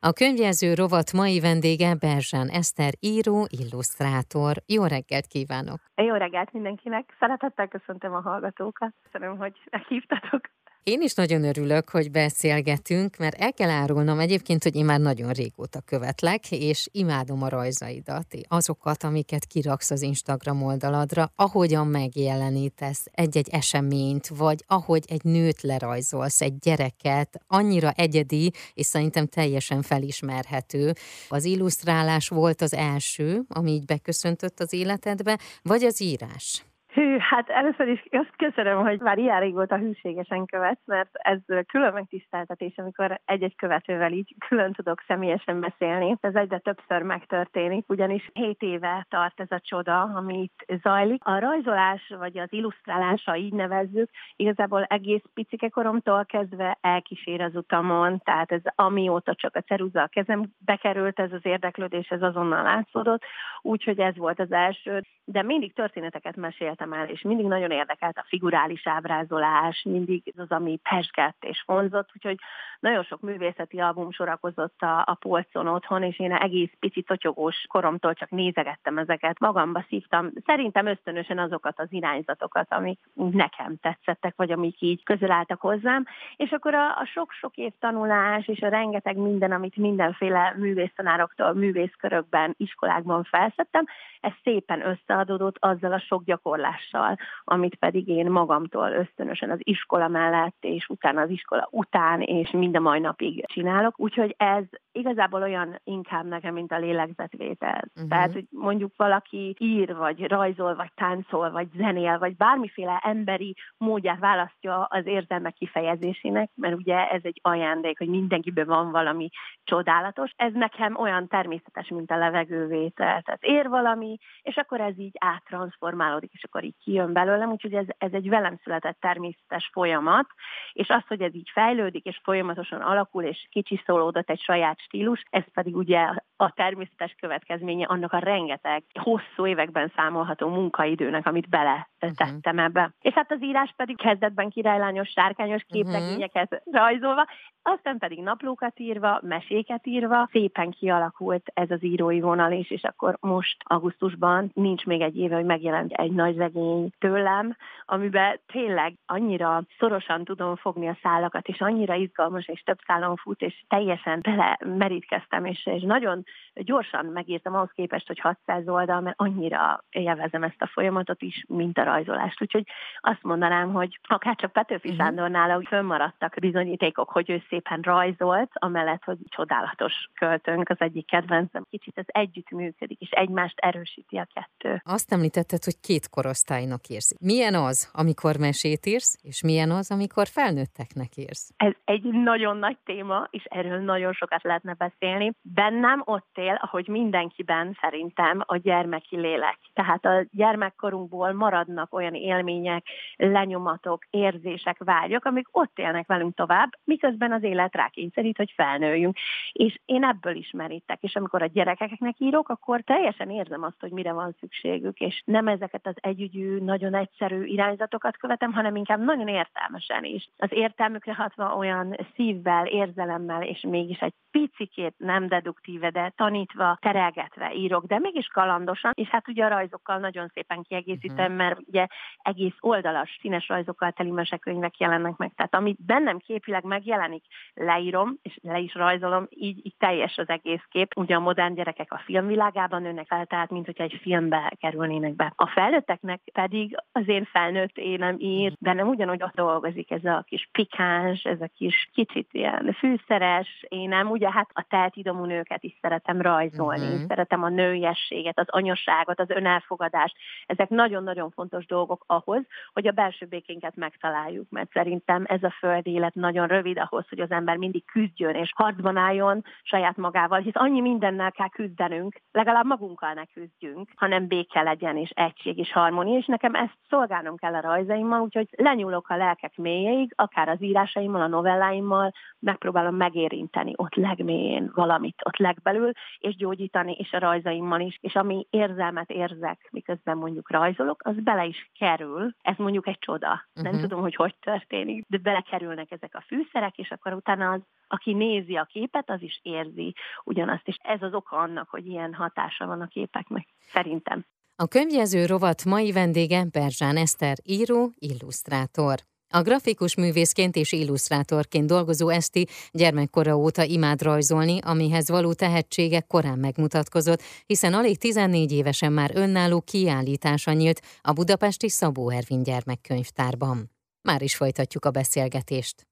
A könyvjelző rovat mai vendége Berzsán Eszter, író, illusztrátor. Jó reggelt kívánok! Jó reggelt mindenkinek! Szeretettel köszöntöm a hallgatókat. Köszönöm, hogy meghívtatok. Én is nagyon örülök, hogy beszélgetünk, mert el kell árulnom egyébként, hogy én már nagyon régóta követlek, és imádom a rajzaidat, azokat, amiket kiraksz az Instagram oldaladra, ahogyan megjelenítesz egy-egy eseményt, vagy ahogy egy nőt lerajzolsz, egy gyereket, annyira egyedi, és szerintem teljesen felismerhető. Az illusztrálás volt az első, ami így beköszöntött az életedbe, vagy az írás? Hű, hát először is azt köszönöm, hogy már ilyen régóta hűségesen követsz, mert ez külön megtiszteltetés, amikor egy-egy követővel így külön tudok személyesen beszélni. Ez egyre többször megtörténik, ugyanis 7 éve tart ez a csoda, ami itt zajlik. A rajzolás, vagy az illusztrálás, ha így nevezzük, igazából egész picike koromtól kezdve elkísér az utamon, tehát ez amióta csak a ceruza a kezembe került, ez az érdeklődés, ez azonnal látszódott, úgyhogy ez volt az első, de mindig történeteket meséltem el, és mindig nagyon érdekelt a figurális ábrázolás, mindig az, ami pesgett és vonzott, úgyhogy nagyon sok művészeti album sorakozott a, a polcon otthon, és én egész pici totyogós koromtól csak nézegettem ezeket, magamba szívtam. Szerintem ösztönösen azokat az irányzatokat, amik nekem tetszettek, vagy amik így közel álltak hozzám, és akkor a, a sok-sok év tanulás, és a rengeteg minden, amit mindenféle művésztanároktól, művészkörökben, iskolákban felszettem, ez szépen összeadódott azzal a sok gyakorlás tudással, amit pedig én magamtól ösztönösen az iskola mellett, és utána az iskola után, és mind a mai napig csinálok. Úgyhogy ez igazából olyan inkább nekem, mint a lélegzetvétel. Uh-huh. Tehát, hogy mondjuk valaki ír, vagy rajzol, vagy táncol, vagy zenél, vagy bármiféle emberi módját választja az érzelmek kifejezésének, mert ugye ez egy ajándék, hogy mindenkiben van valami csodálatos. Ez nekem olyan természetes, mint a levegővétel. Tehát ér valami, és akkor ez így áttransformálódik, és akkor így kijön belőlem, úgyhogy ez, ez egy velem született természetes folyamat, és az, hogy ez így fejlődik, és folyamatosan alakul, és kicsiszolódott egy saját stílus, ez pedig ugye a természetes következménye annak a rengeteg hosszú években számolható munkaidőnek, amit bele tettem uh-huh. ebbe. És hát az írás pedig kezdetben királylányos, sárkányos mhm. képregényeket uh-huh. rajzolva, aztán pedig naplókat írva, meséket írva, szépen kialakult ez az írói vonal is, és akkor most augusztusban nincs még egy éve, hogy megjelent egy nagy regény tőlem, amiben tényleg annyira szorosan tudom fogni a szálakat, és annyira izgalmas, és több szálon fut, és teljesen bele merítkeztem, és, és nagyon gyorsan megírtam ahhoz képest, hogy 600 oldal, mert annyira élvezem ezt a folyamatot is, mint a rajzolást. Úgyhogy azt mondanám, hogy akár csak Petőfi uh-huh. Sándornál, hogy fönnmaradtak bizonyítékok, hogy ő szépen rajzolt, amellett, hogy csodálatos költőnk, az egyik kedvencem, kicsit ez együtt működik, és egymást erősíti a kettő. Azt említetted, hogy két korosztálynak írsz. Milyen az, amikor mesét írsz, és milyen az, amikor felnőtteknek írsz? Ez egy nagyon nagy téma, és erről nagyon sokat lehetne beszélni. Bennem ott él, ahogy mindenkiben szerintem a gyermeki lélek. Tehát a gyermekkorunkból maradnak olyan élmények, lenyomatok, érzések, vágyak, amik ott élnek velünk tovább, miközben az élet rákényszerít, hogy felnőjünk. És én ebből ismerítek, és amikor a gyerekeknek írok, akkor teljesen érzem azt, hogy mire van szükségük, és nem ezeket az együgyű, nagyon egyszerű irányzatokat követem, hanem inkább nagyon értelmesen is. Az értelmükre hatva olyan szívvel, érzelemmel, és mégis egy picikét nem deduktíve, de tanítva, terelgetve írok, de mégis kalandosan, és hát ugye a rajzokkal nagyon szépen kiegészítem, uh-huh. mert ugye egész oldalas, színes rajzokkal teli mesekönyvek jelennek meg, tehát ami bennem képileg megjelenik, leírom, és le is rajzolom, így, így teljes az egész kép. Ugye a modern gyerekek a filmvilágában nőnek fel, tehát mint hogyha egy filmbe kerülnének be. A felnőtteknek pedig az én felnőtt énem ír, de nem ugyanúgy ott dolgozik ez a kis pikáns, ez a kis kicsit ilyen fűszeres énem, ugye hát a teltidomú nőket is szeretem rajzolni, uh-huh. szeretem a nőiességet, az anyaságot, az önelfogadást. Ezek nagyon-nagyon fontos dolgok ahhoz, hogy a belső békénket megtaláljuk, mert szerintem ez a földi élet nagyon rövid ahhoz, hogy az ember mindig küzdjön és harcban álljon saját magával, hisz annyi mindennel kell küzdenünk, legalább magunkkal ne küzdjünk, hanem béke legyen és egység és harmónia, és nekem ezt szolgálnom kell a rajzaimmal, úgyhogy lenyúlok a lelkek mélyéig, akár az írásaimmal, a novelláimmal, megpróbálom megérinteni ott legmélyén valamit, ott legbelül, belül, és gyógyítani, és a rajzaimmal is, és ami érzelmet érzek, miközben mondjuk rajzolok, az bele is kerül. Ez mondjuk egy csoda. Uh-huh. Nem mhm. tudom, hogy hogy történik, de belekerülnek ezek a fűszerek, és akkor utána az, aki nézi a képet, az is érzi ugyanazt, és ez az oka annak, hogy ilyen hatása van a képeknek, szerintem. A könyvjező rovat mai vendége Berzsán Eszter, író, illusztrátor. A grafikus művészként és illusztrátorként dolgozó Eszti gyermekkora óta imád rajzolni, amihez való tehetsége korán megmutatkozott, hiszen alig 14 évesen már önálló kiállítása nyílt a budapesti Szabó Ervin gyermekkönyvtárban. Már is folytatjuk a beszélgetést.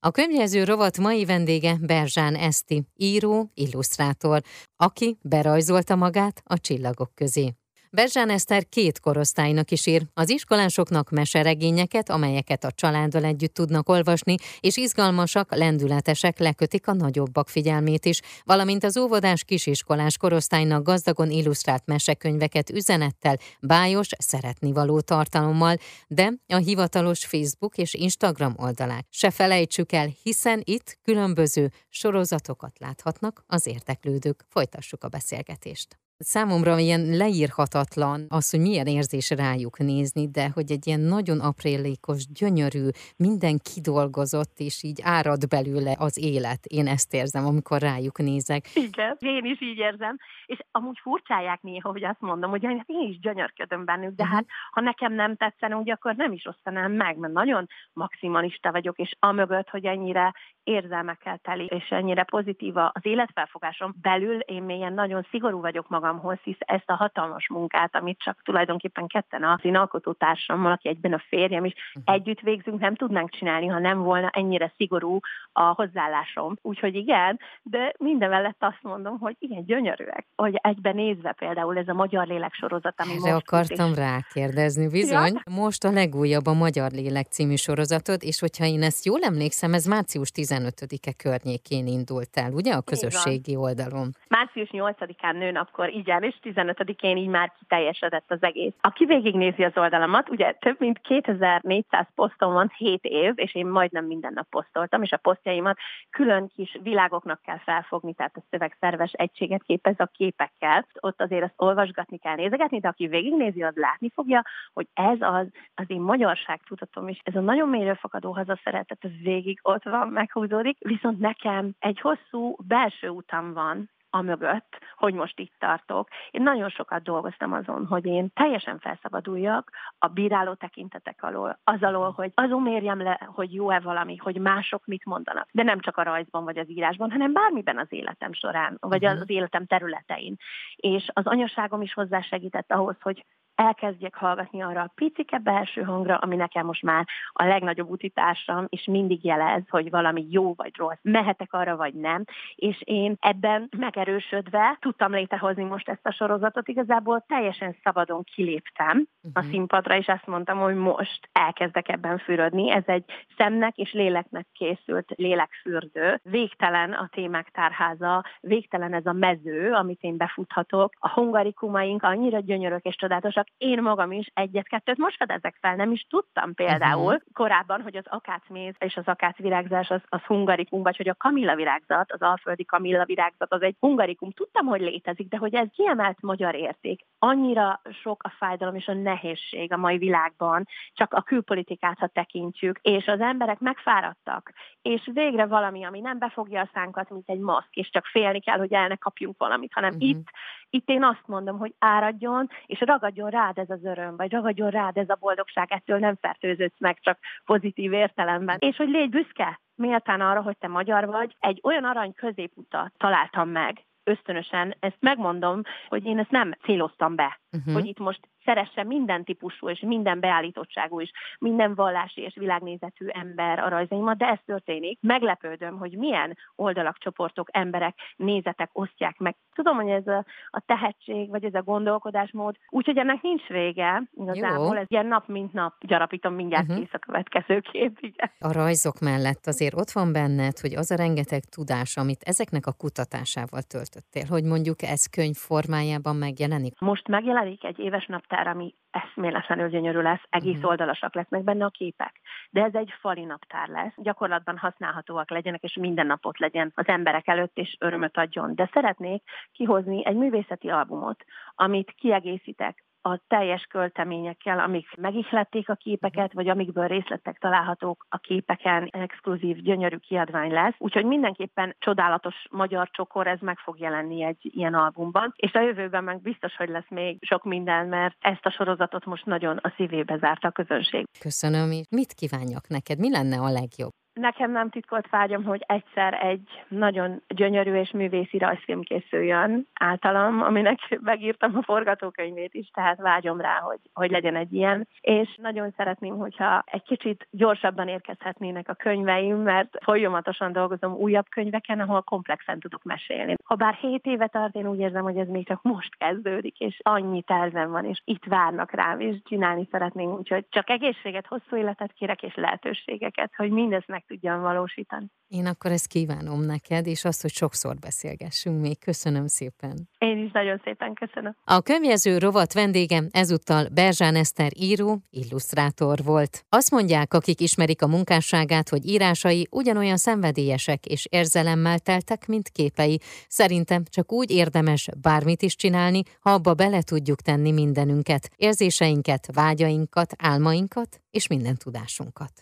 A könyvjező rovat mai vendége Berzsán Eszti, író, illusztrátor, aki berajzolta magát a csillagok közé. Berzsán Eszter két korosztálynak is ír, az iskolásoknak meseregényeket, amelyeket a családdal együtt tudnak olvasni, és izgalmasak, lendületesek lekötik a nagyobbak figyelmét is, valamint az óvodás kisiskolás korosztálynak gazdagon illusztrált mesekönyveket üzenettel, bájos, szeretnivaló tartalommal, de a hivatalos Facebook és Instagram oldalát se felejtsük el, hiszen itt különböző sorozatokat láthatnak az érdeklődők. Folytassuk a beszélgetést. Számomra ilyen leírhatatlan az, hogy milyen érzés rájuk nézni, de hogy egy ilyen nagyon aprélékos, gyönyörű, minden kidolgozott, és így árad belőle az élet. Én ezt érzem, amikor rájuk nézek. Igen, én is így érzem, és amúgy furcsálják néha, hogy azt mondom, hogy hát én is gyönyörködöm bennük, de uh-huh. hát ha nekem nem tetszene, ugye akkor nem is osztanám meg, mert nagyon maximalista vagyok, és amögött, hogy ennyire érzelmekkel teli, és ennyire pozitív az életfelfogásom belül, én mélyen nagyon szigorú vagyok magamhoz, hisz ezt a hatalmas munkát, amit csak tulajdonképpen ketten az én alkotótársammal, aki egyben a férjem is, uh-huh. együtt végzünk, nem tudnánk csinálni, ha nem volna ennyire szigorú a hozzáállásom. Úgyhogy igen, de minden mellett azt mondom, hogy igen, gyönyörűek. Hogy egyben nézve például ez a Magyar Lélek sorozat, ami Erre most akartam is. rákérdezni, bizony. Ja? Most a legújabb a Magyar Lélek című sorozatod, és hogyha én ezt jól emlékszem, ez március 10 15-e környékén indult el, ugye a közösségi oldalon? Március 8-án nőnapkor, igen, és 15-én így már kiteljesedett az egész. Aki végignézi az oldalamat, ugye több mint 2400 posztom van 7 év, és én majdnem minden nap posztoltam, és a posztjaimat külön kis világoknak kell felfogni, tehát a szövegszerves egységet képez a képekkel. Ott azért azt olvasgatni kell, nézegetni, de aki végignézi, az látni fogja, hogy ez az, az én magyarság tudatom is. Ez a nagyon mélyre fakadó hazaszeretet, ez végig ott van, meg húzódik, viszont nekem egy hosszú belső utam van, a mögött, hogy most itt tartok. Én nagyon sokat dolgoztam azon, hogy én teljesen felszabaduljak a bíráló tekintetek alól, az alól, hogy azon mérjem le, hogy jó-e valami, hogy mások mit mondanak. De nem csak a rajzban vagy az írásban, hanem bármiben az életem során, vagy az életem területein. És az anyaságom is hozzásegített ahhoz, hogy elkezdjek hallgatni arra a picike belső hangra, ami nekem most már a legnagyobb utitársam, és mindig jelez, hogy valami jó vagy rossz, mehetek arra vagy nem, és én ebben megerősödve tudtam létrehozni most ezt a sorozatot, igazából teljesen szabadon kiléptem uh-huh. a mhm. színpadra, és azt mondtam, hogy most elkezdek ebben fürödni. Ez egy szemnek és léleknek készült lélekfürdő, végtelen a témák tárháza, végtelen ez a mező, amit én befuthatok. A hungarikumaink annyira gyönyörök és csodálatosak, csak én magam is egyet-kettőt most fedezek fel, nem is tudtam például uh-huh. korábban, hogy az akácméz és az akácvirágzás az, az hungarikum, vagy hogy a kamilla virágzat, az alföldi kamilla virágzat az egy hungarikum. Tudtam, hogy létezik, de hogy ez kiemelt magyar érték. Annyira sok a fájdalom és a nehézség a mai világban, csak a külpolitikát, ha tekintjük, és az emberek megfáradtak, és végre valami, ami nem befogja a szánkat, mint egy maszk, és csak félni kell, hogy el ne kapjunk valamit, hanem uh-huh. itt itt én azt mondom, hogy áradjon, és ragadjon rád ez az öröm, vagy ragadjon rád ez a boldogság, ettől nem fertőződsz meg, csak pozitív értelemben. És hogy légy büszke, méltán arra, hogy te magyar vagy, egy olyan arany középutat találtam meg, ösztönösen, ezt megmondom, hogy én ezt nem céloztam be, uh-huh. hogy itt most szeresse minden típusú és minden beállítottságú és minden vallási és világnézetű ember a rajzaimat, de ez történik. Meglepődöm, hogy milyen oldalak, csoportok, emberek, nézetek osztják meg. Tudom, hogy ez a, a tehetség, vagy ez a gondolkodásmód, úgyhogy ennek nincs vége. Igazából Jó. ez ilyen nap mint nap gyarapítom mindjárt uh-huh. kész a következő kép. Igen. A rajzok mellett azért ott van benned, hogy az a rengeteg tudás, amit ezeknek a kutatásával töltöttél, hogy mondjuk ez könyv formájában megjelenik? Most megjelenik egy éves naptár, ami eszméletlenül gyönyörű lesz, egész uh-huh. oldalasak lesznek benne a képek. De ez egy fali naptár lesz. Gyakorlatban használhatóak legyenek, és minden napot legyen az emberek előtt, és örömöt adjon. De szeretnék kihozni egy művészeti albumot, amit kiegészítek a teljes költeményekkel, amik megihlették a képeket, vagy amikből részletek találhatók a képeken, exkluzív, gyönyörű kiadvány lesz. Úgyhogy mindenképpen csodálatos magyar csokor, ez meg fog jelenni egy ilyen albumban. És a jövőben meg biztos, hogy lesz még sok minden, mert ezt a sorozatot most nagyon a szívébe zárta a közönség. Köszönöm. Mit kívánjak neked? Mi lenne a legjobb? Nekem nem titkolt vágyom, hogy egyszer egy nagyon gyönyörű és művészi rajzfilm készüljön általam, aminek megírtam a forgatókönyvét is, tehát vágyom rá, hogy, hogy legyen egy ilyen. És nagyon szeretném, hogyha egy kicsit gyorsabban érkezhetnének a könyveim, mert folyamatosan dolgozom újabb könyveken, ahol komplexen tudok mesélni. Ha bár 7 éve tart, én úgy érzem, hogy ez még csak most kezdődik, és annyi tervem van, és itt várnak rám, és csinálni szeretnénk, úgyhogy csak egészséget, hosszú életet kérek, és lehetőségeket, hogy mindezt meg tudjam valósítani. Én akkor ezt kívánom neked, és azt, hogy sokszor beszélgessünk még. Köszönöm szépen. Én is nagyon szépen köszönöm. A könyvező rovat vendégem ezúttal Berzsán Eszter író, illusztrátor volt. Azt mondják, akik ismerik a munkásságát, hogy írásai ugyanolyan szenvedélyesek és érzelemmel teltek, mint képei. Szerintem csak úgy érdemes bármit is csinálni, ha abba bele tudjuk tenni mindenünket, érzéseinket, vágyainkat, álmainkat és minden tudásunkat.